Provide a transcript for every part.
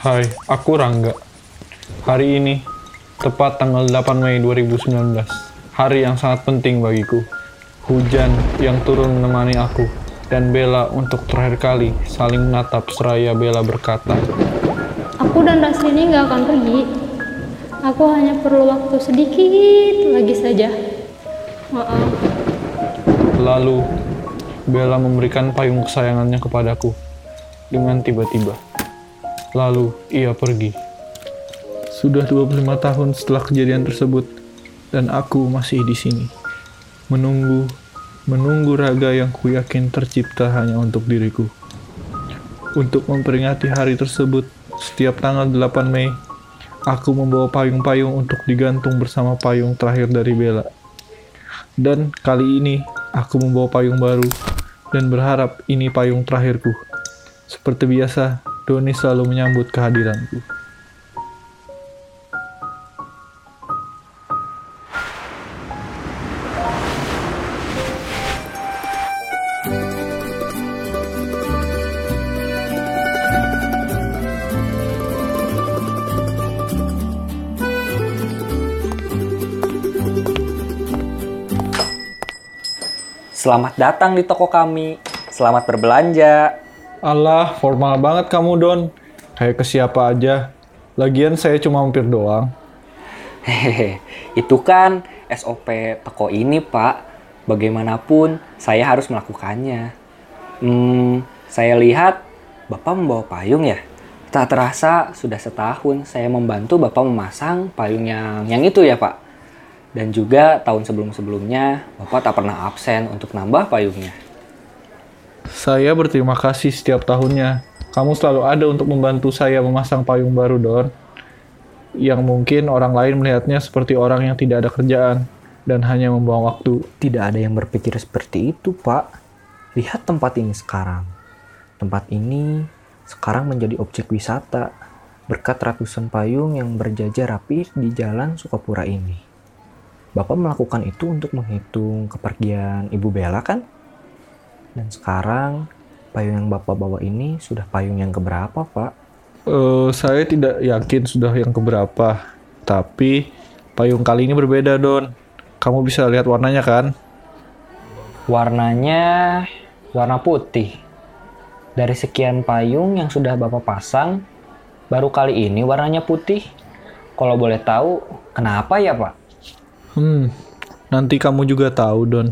Hai, aku Rangga. Hari ini, tepat tanggal 8 Mei 2019, hari yang sangat penting bagiku. Hujan yang turun menemani aku, dan Bella untuk terakhir kali saling menatap seraya Bella berkata, Aku dan Rasrini nggak akan pergi. Aku hanya perlu waktu sedikit lagi saja. Maaf. Lalu, Bella memberikan payung kesayangannya kepadaku dengan tiba-tiba. Lalu, ia pergi. Sudah 25 tahun setelah kejadian tersebut, dan aku masih di sini. Menunggu, menunggu raga yang kuyakin tercipta hanya untuk diriku. Untuk memperingati hari tersebut, setiap tanggal 8 Mei, aku membawa payung-payung untuk digantung bersama payung terakhir dari Bella. Dan kali ini, aku membawa payung baru dan berharap ini payung terakhirku. Seperti biasa, Doni selalu menyambut kehadiranku. Selamat datang di toko kami. Selamat berbelanja. Allah, formal banget kamu, Don. Kayak ke siapa aja. Lagian saya cuma mampir doang. Hehehe, itu kan SOP toko ini, Pak. Bagaimanapun, saya harus melakukannya. Hmm, saya lihat Bapak membawa payung ya. Tak terasa sudah setahun saya membantu Bapak memasang payung yang yang itu ya, Pak. Dan juga tahun sebelum-sebelumnya Bapak tak pernah absen untuk nambah payungnya. Saya berterima kasih setiap tahunnya. Kamu selalu ada untuk membantu saya memasang payung baru, Don. Yang mungkin orang lain melihatnya seperti orang yang tidak ada kerjaan dan hanya membuang waktu. Tidak ada yang berpikir seperti itu, Pak. Lihat tempat ini sekarang. Tempat ini sekarang menjadi objek wisata berkat ratusan payung yang berjajar rapi di jalan Sukapura ini. Bapak melakukan itu untuk menghitung kepergian Ibu Bella kan? Dan sekarang payung yang Bapak bawa ini sudah payung yang keberapa, Pak? Eh, saya tidak yakin sudah yang keberapa. Tapi payung kali ini berbeda, Don. Kamu bisa lihat warnanya kan? Warnanya warna putih. Dari sekian payung yang sudah Bapak pasang, baru kali ini warnanya putih. Kalau boleh tahu, kenapa ya, Pak? Hmm, nanti kamu juga tahu, Don.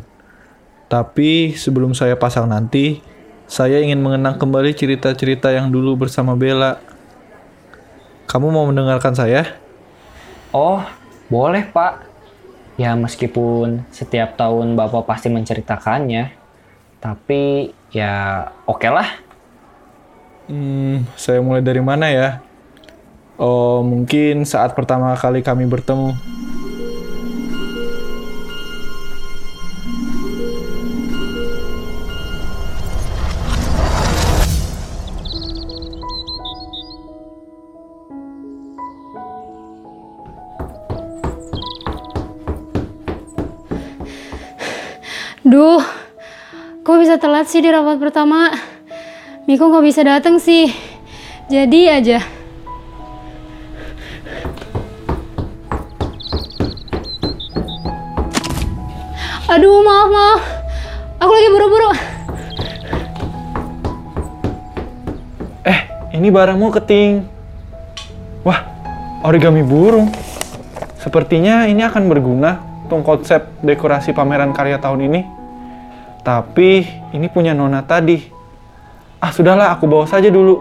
Tapi sebelum saya pasang nanti, saya ingin mengenang kembali cerita-cerita yang dulu bersama Bella. Kamu mau mendengarkan saya? Oh, boleh, Pak. Ya, meskipun setiap tahun Bapak pasti menceritakannya, tapi ya oke lah. Hmm, saya mulai dari mana ya? Oh, mungkin saat pertama kali kami bertemu. Duh, kok bisa telat sih di rapat pertama? Miko nggak bisa datang sih. Jadi aja. Aduh, maaf, maaf. Aku lagi buru-buru. Eh, ini barangmu keting. Wah, origami burung. Sepertinya ini akan berguna untuk konsep dekorasi pameran karya tahun ini. Tapi ini punya Nona tadi. Ah, sudahlah, aku bawa saja dulu.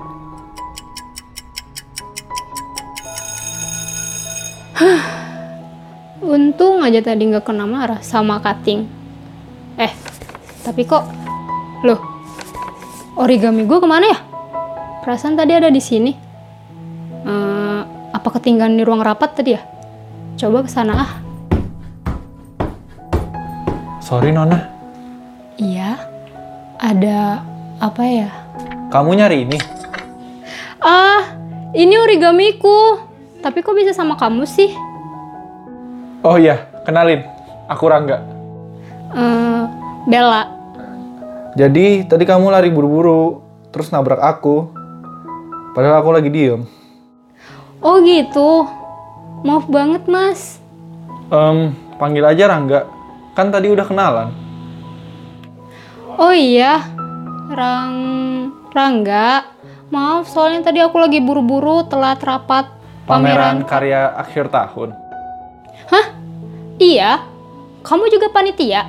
Untung aja tadi nggak kena marah sama Kating. Eh, tapi kok, loh, origami gue ke mana ya? Perasaan tadi ada di sini. Eh, apa ketinggalan di ruang rapat tadi ya? Coba ke sana ah. Sorry, Nona. Iya, ada apa ya? Kamu nyari ini? Ah, ini origamiku. Tapi kok bisa sama kamu sih? Oh iya, kenalin. Aku Rangga. Eh, Bella. Jadi, tadi kamu lari buru-buru, terus nabrak aku. Padahal aku lagi diem. Oh gitu. Maaf banget mas. Em, panggil aja Rangga. Kan tadi udah kenalan. Oh iya, Rang Rangga. Maaf, soalnya tadi aku lagi buru-buru telat rapat Pameran karya akhir tahun. Iya, kamu juga panitia?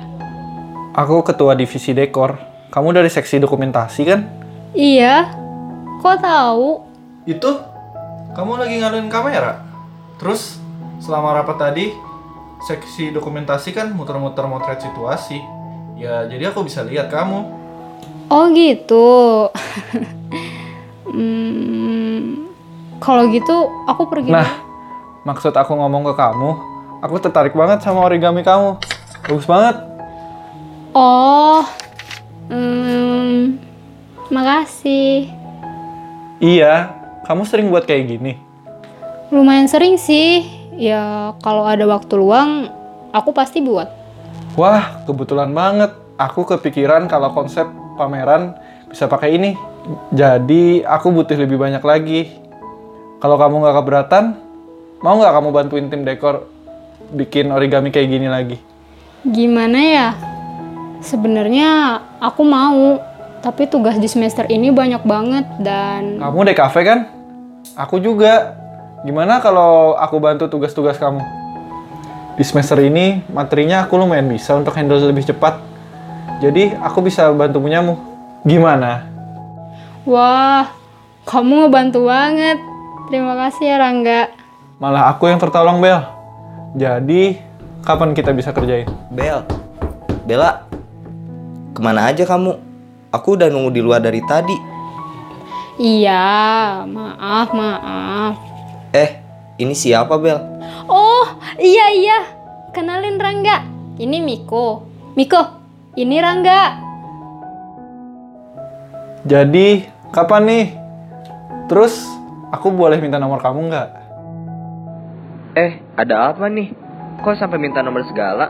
Aku ketua divisi dekor. Kamu dari seksi dokumentasi kan? Iya. Kok tahu? Itu? Kamu lagi ngaluin kamera? Terus selama rapat tadi seksi dokumentasi kan muter-muter motret situasi. Ya, jadi aku bisa lihat kamu. Oh gitu. hmm, kalau gitu aku pergi. Nah, maksud aku ngomong ke kamu, aku tertarik banget sama origami kamu. Bagus banget. Oh, hmm, makasih. Iya, kamu sering buat kayak gini. Lumayan sering sih. Ya kalau ada waktu luang, aku pasti buat. Wah, kebetulan banget. Aku kepikiran kalau konsep pameran bisa pakai ini. Jadi, aku butuh lebih banyak lagi. Kalau kamu nggak keberatan, mau nggak kamu bantuin tim dekor bikin origami kayak gini lagi? Gimana ya? Sebenarnya aku mau, tapi tugas di semester ini banyak banget dan Kamu deh kafe kan? Aku juga. Gimana kalau aku bantu tugas-tugas kamu? Di semester ini, materinya aku lumayan bisa untuk handle lebih cepat. Jadi, aku bisa bantu punyamu. Gimana? wah, kamu ngebantu banget. Terima kasih ya Rangga. Malah aku yang tertolong, Bel. Jadi, kapan kita bisa kerjain? Bel, Bella, ke mana aja kamu? Aku udah nunggu di luar dari tadi. Iya, maaf, maaf. Eh, ini siapa Bel? Oh, iya iya. Kenalin Rangga. Ini Miko. Miko, ini Rangga. Jadi, kapan nih? Terus, aku boleh minta nomor kamu nggak? Eh, ada apa nih? Kok sampai minta nomor segala?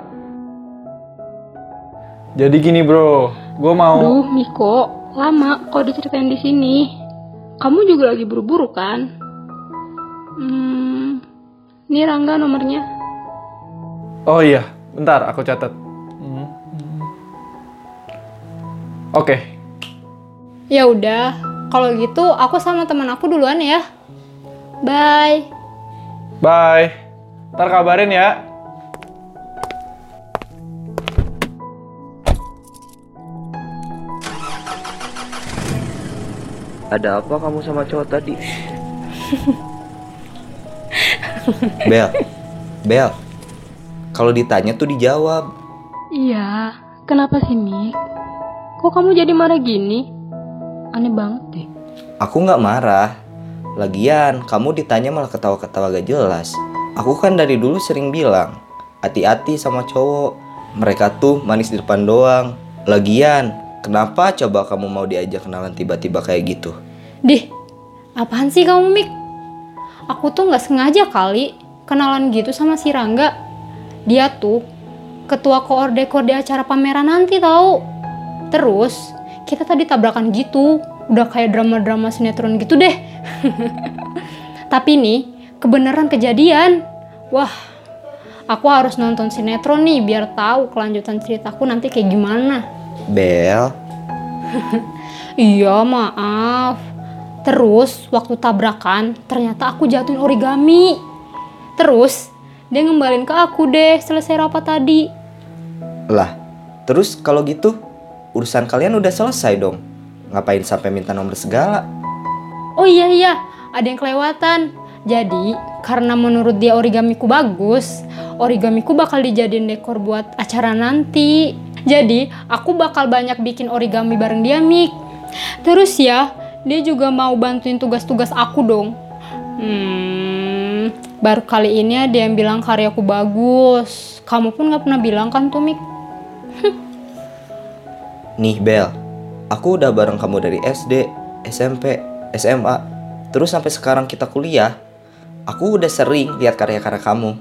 Jadi gini bro, gue mau... Duh, Miko, lama kok diceritain di sini. Kamu juga lagi buru-buru kan? Hmm, ini Rangga nomornya. Oh iya, bentar aku catat. Hmm. Oke, Ya udah, kalau gitu aku sama teman aku duluan ya. Bye. bye. Ntar kabarin ya. Ada apa kamu sama cowok tadi? Bel, Bel, kalau ditanya tuh dijawab. Iya, kenapa sih Mik? Kok kamu jadi marah gini? Aneh banget deh. Aku nggak marah. Lagian, kamu ditanya malah ketawa-ketawa gak jelas. Aku kan dari dulu sering bilang, hati-hati sama cowok. Mereka tuh manis di depan doang. Lagian, kenapa coba kamu mau diajak kenalan tiba-tiba kayak gitu? Dih, apaan sih kamu Mik? Aku tuh nggak sengaja kali kenalan gitu sama si Rangga. Dia tuh ketua koordekor di acara pameran nanti tahu. Terus kita tadi tabrakan gitu, udah kayak drama-drama sinetron gitu deh. Tapi nih, kebenaran kejadian. Wah, aku harus nonton sinetron nih biar tahu kelanjutan ceritaku nanti kayak gimana. Bel, Iya, maaf. Terus waktu tabrakan, ternyata aku jatuhin origami. Terus dia ngembalin ke aku deh selesai rapat tadi. lah, terus kalau gitu, urusan kalian udah selesai dong. Ngapain sampai minta nomor segala? Oh iya iya, ada yang kelewatan. Jadi, karena menurut dia origamiku bagus, origamiku bakal dijadiin dekor buat acara nanti. Jadi, aku bakal banyak bikin origami bareng dia, Mik. Terus ya, dia juga mau bantuin tugas-tugas aku dong. Hmm, baru kali ini ada yang bilang karyaku bagus. Kamu pun nggak pernah bilang kan tuh, Mik? Nih Bel, aku udah bareng kamu dari SD, SMP, SMA, terus sampai sekarang kita kuliah. Aku udah sering lihat karya-karya kamu,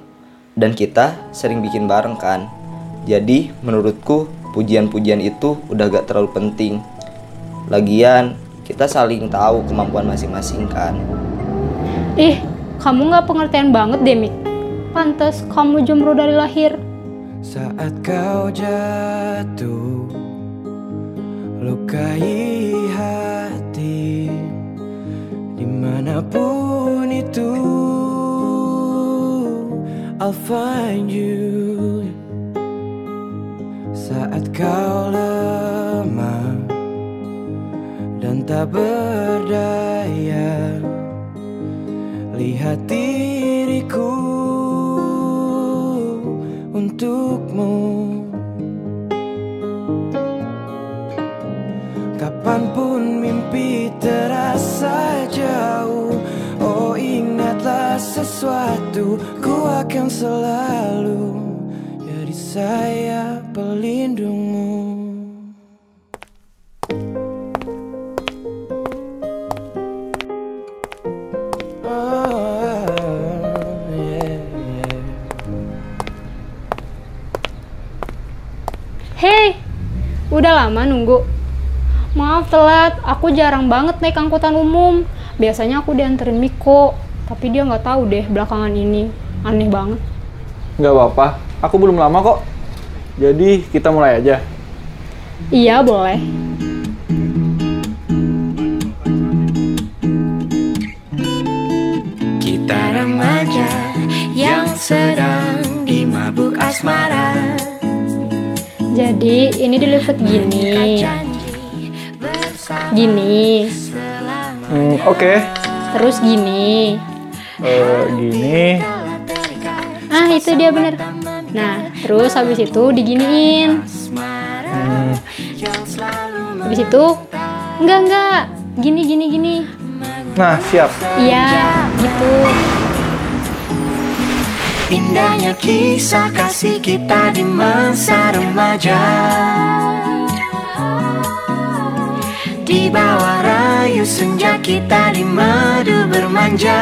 dan kita sering bikin bareng kan. Jadi menurutku pujian-pujian itu udah gak terlalu penting. Lagian kita saling tahu kemampuan masing-masing kan. Ih, Kamu nggak pengertian banget deh, Mik. Pantes kamu jomblo dari lahir. Saat kau jatuh Lukai hati Di mana pun itu I'll find you Saat kau lemah tak berdaya. Lihat diriku untukmu. Kapan pun mimpi terasa jauh Oh ingatlah sesuatu Ku akan selalu Jadi saya pelindungmu udah lama nunggu. Maaf telat, aku jarang banget naik angkutan umum. Biasanya aku dianterin Miko, tapi dia nggak tahu deh belakangan ini. Aneh banget. Nggak apa-apa, aku belum lama kok. Jadi kita mulai aja. Iya, boleh. Kita remaja yang sedang dimabuk asmara Jadi ini dilipat gini. Gini. Hmm, Oke, Terus gini. Eh, gini. Ah, itu dia bener. Nah, terus habis itu diginiin. Hmm, Habis itu enggak enggak. Gini gini gini. Nah, siap. Iya, gitu. Indahnya kisah kasih kita di masa remaja. Di bawah rayu senja kita di madu bermanja.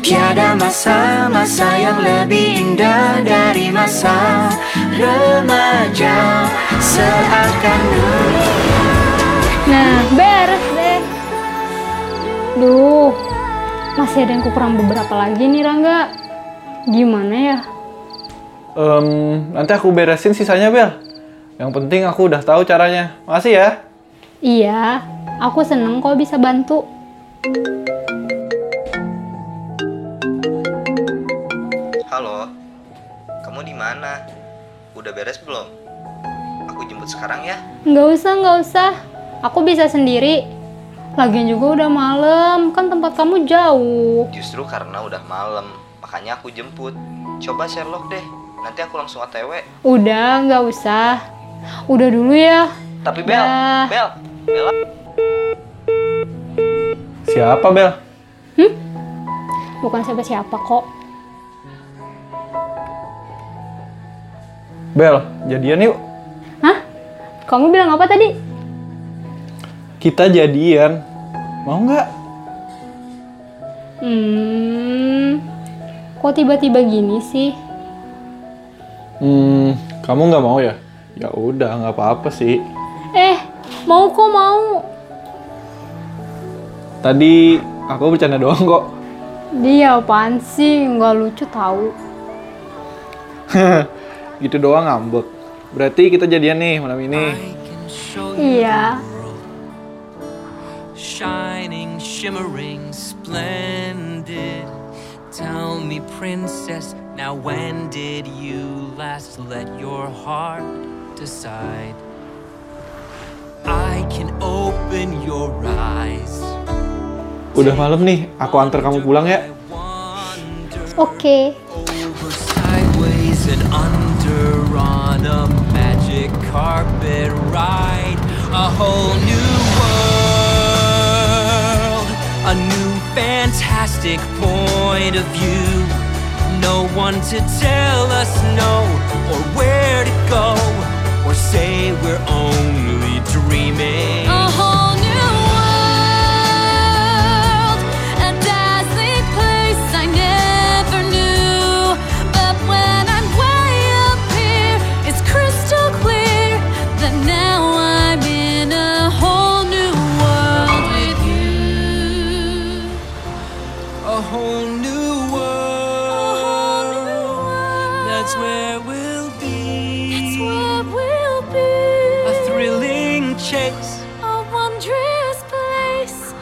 Tiada masa-masa yang lebih indah dari masa remaja. Seakan dunia Nah, beres deh. Duh, masih ada yang kurang beberapa lagi nih Rangga. Gimana ya? Em, nanti aku beresin sisanya, Bel. Yang penting aku udah tahu caranya. Makasih ya. Iya, aku seneng kok bisa bantu. Halo, kamu di mana? Udah beres belum? Aku jemput sekarang ya. Nggak usah, nggak usah. Aku bisa sendiri. Lagian juga udah malam, kan tempat kamu jauh. Justru karena udah malam, makanya aku jemput. Coba Sherlock deh, nanti aku langsung OTW. Udah, nggak usah. Udah dulu ya. Tapi Bel, Dah. Bel, Bella. Siapa, Bel? Bukan siapa-siapa kok. Bel, jadian yuk. Hah? Kamu bilang apa tadi? Kita jadian. Mau nggak? Hmm, kok tiba-tiba gini sih? Hmm, kamu nggak mau ya? Ya udah, nggak apa-apa sih. Eh, mau kok mau. Tadi aku bercanda doang kok. Dia apaan sih? Nggak lucu tahu. gitu doang ngambek. Berarti kita jadian nih malam ini. Iya. Shining, shimmering, splendid. Tell me, princess, now when did you last let your heart decide? I can open your eyes. Udah malam nih, aku antar kamu pulang ya. Oke. over of view. No one to tell us no or where to go or say we're only dreaming. That's where we'll be. That's where we'll be. A thrilling chase. A wondrous place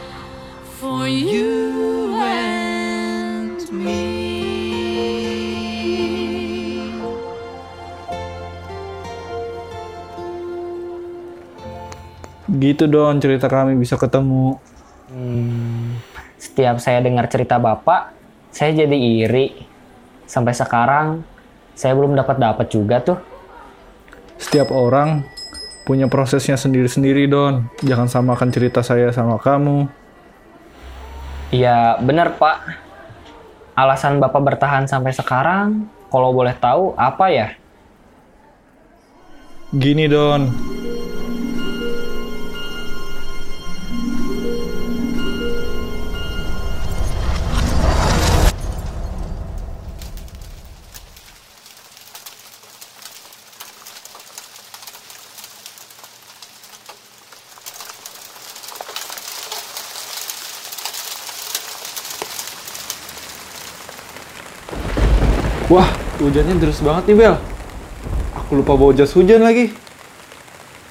for you. Gitu dong cerita kami bisa ketemu. Hmm. Setiap saya dengar cerita Bapak, saya jadi iri. Sampai sekarang saya belum dapat-dapat juga tuh. Setiap orang punya prosesnya sendiri-sendiri Don. Jangan samakan cerita saya sama kamu. Iya, benar Pak. Alasan Bapak bertahan sampai sekarang, kalau boleh tahu apa ya? Gini Don, hujannya deras banget nih Bel. Aku lupa bawa jas hujan lagi.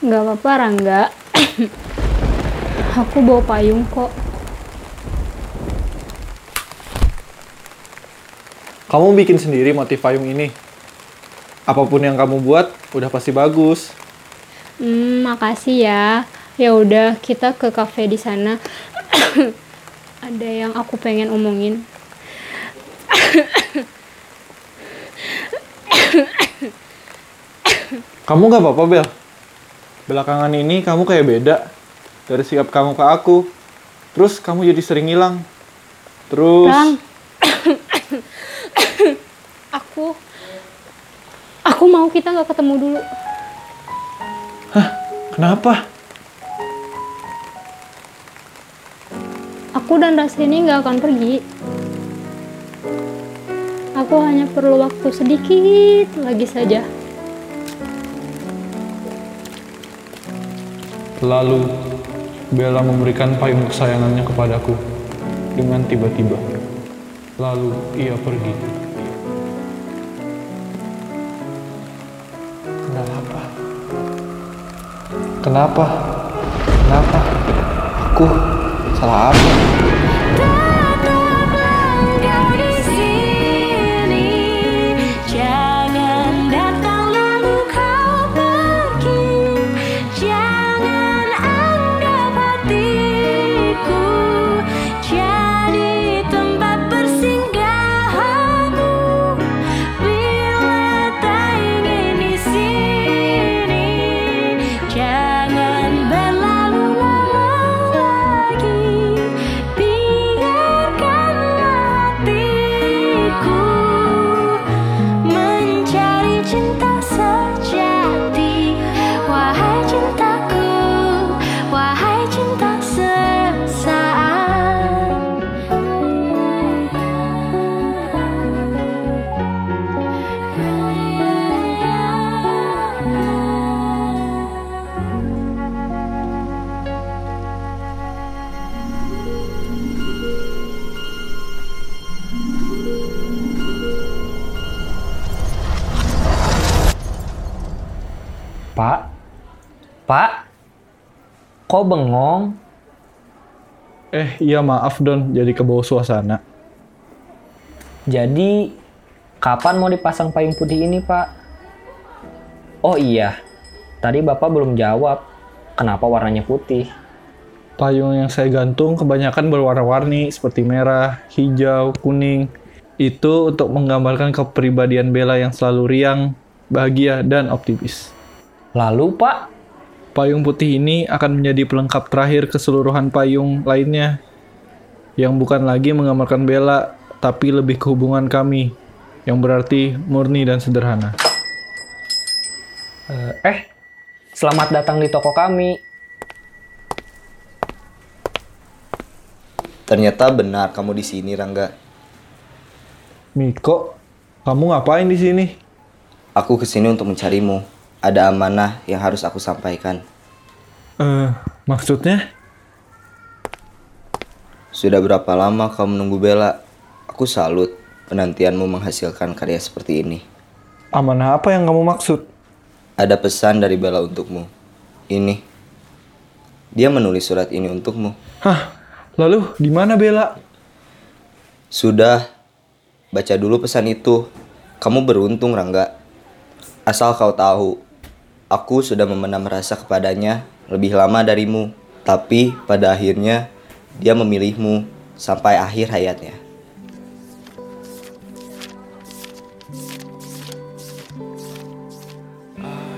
Nggak apa-apa, Rangga. Aku bawa payung kok. Kamu bikin sendiri motif payung ini. Apa pun yang kamu buat, udah pasti bagus. Hmm, makasih ya. Ya udah, kita ke cafe di sana. Ada yang aku pengen omongin. Kamu gak apa-apa Bel. Belakangan ini kamu kayak beda dari sikap kamu ke aku. Terus kamu jadi sering hilang. Terus Rang. aku aku mau kita nggak ketemu dulu. kenapa? Aku dan Rasini nggak akan pergi. Aku hanya perlu waktu sedikit lagi saja. Lalu Bella memberikan payung kesayangannya kepadaku dengan tiba-tiba. Lalu ia pergi. Kenapa? Kenapa? Kenapa? Aku salah apa? Kok bengong? Eh, iya maaf Don, jadi kebawa suasana. Jadi, kapan mau dipasang payung putih ini, Pak? Oh iya, tadi Bapak belum jawab. Kenapa warnanya putih? Payung yang saya gantung kebanyakan berwarna-warni seperti merah, hijau, kuning. Itu untuk menggambarkan kepribadian Bella yang selalu riang, bahagia, dan optimis. Lalu, Pak? Payung putih ini akan menjadi pelengkap terakhir keseluruhan payung lainnya. Yang bukan lagi menggambarkan Bella, tapi lebih ke hubungan kami. Yang berarti murni dan sederhana. Eh, eh, selamat datang di toko kami. Ternyata benar kamu di sini, Rangga. Miko, kamu ngapain di sini? Aku ke sini untuk mencarimu. Ada amanah yang harus aku sampaikan. Eh, maksudnya? Sudah berapa lama kau menunggu Bella? Aku salut penantianmu menghasilkan karya seperti ini. Amanah apa yang kamu maksud? Ada pesan dari Bella untukmu. Ini. Dia menulis surat ini untukmu. Hah, lalu di mana Bella? Sudah. Baca dulu pesan itu. Kamu beruntung, Rangga. Asal kau tahu, aku sudah memendam rasa kepadanya lebih lama darimu, tapi pada akhirnya dia memilihmu sampai akhir hayatnya.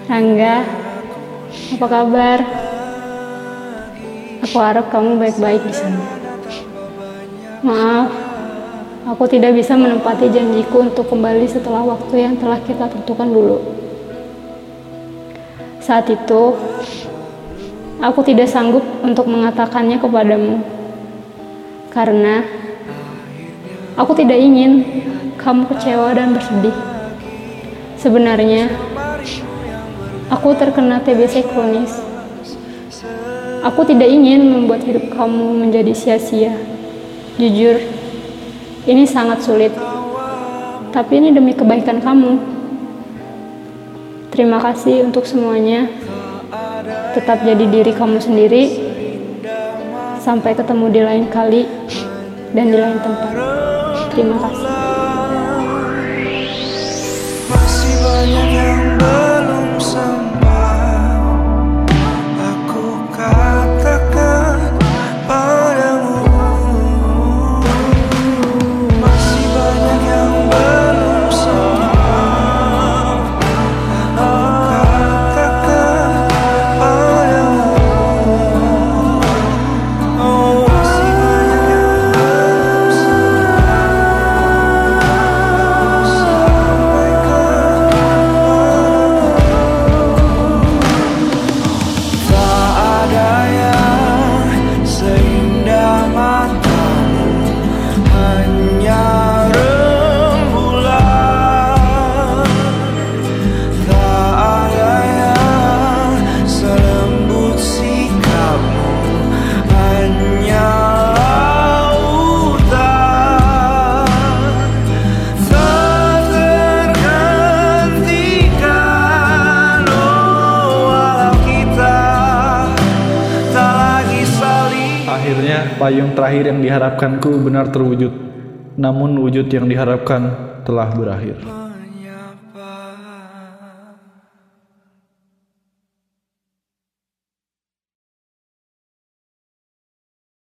Rangga, apa kabar? Aku harap kamu baik-baik di sana. Maaf, aku tidak bisa menempati janjiku untuk kembali setelah waktu yang telah kita tentukan dulu. Saat itu, aku tidak sanggup untuk mengatakannya kepadamu. Karena aku tidak ingin kamu kecewa dan bersedih. Sebenarnya, Aku terkena TBC kronis. Aku tidak ingin membuat hidup kamu menjadi sia-sia. Jujur, ini sangat sulit. Tapi ini demi kebaikan kamu. Terima kasih untuk semuanya. Tetap jadi diri kamu sendiri. Sampai ketemu di lain kali dan di lain tempat. Terima kasih. Terakhir yang diharapkanku benar terwujud. Namun wujud yang diharapkan telah berakhir.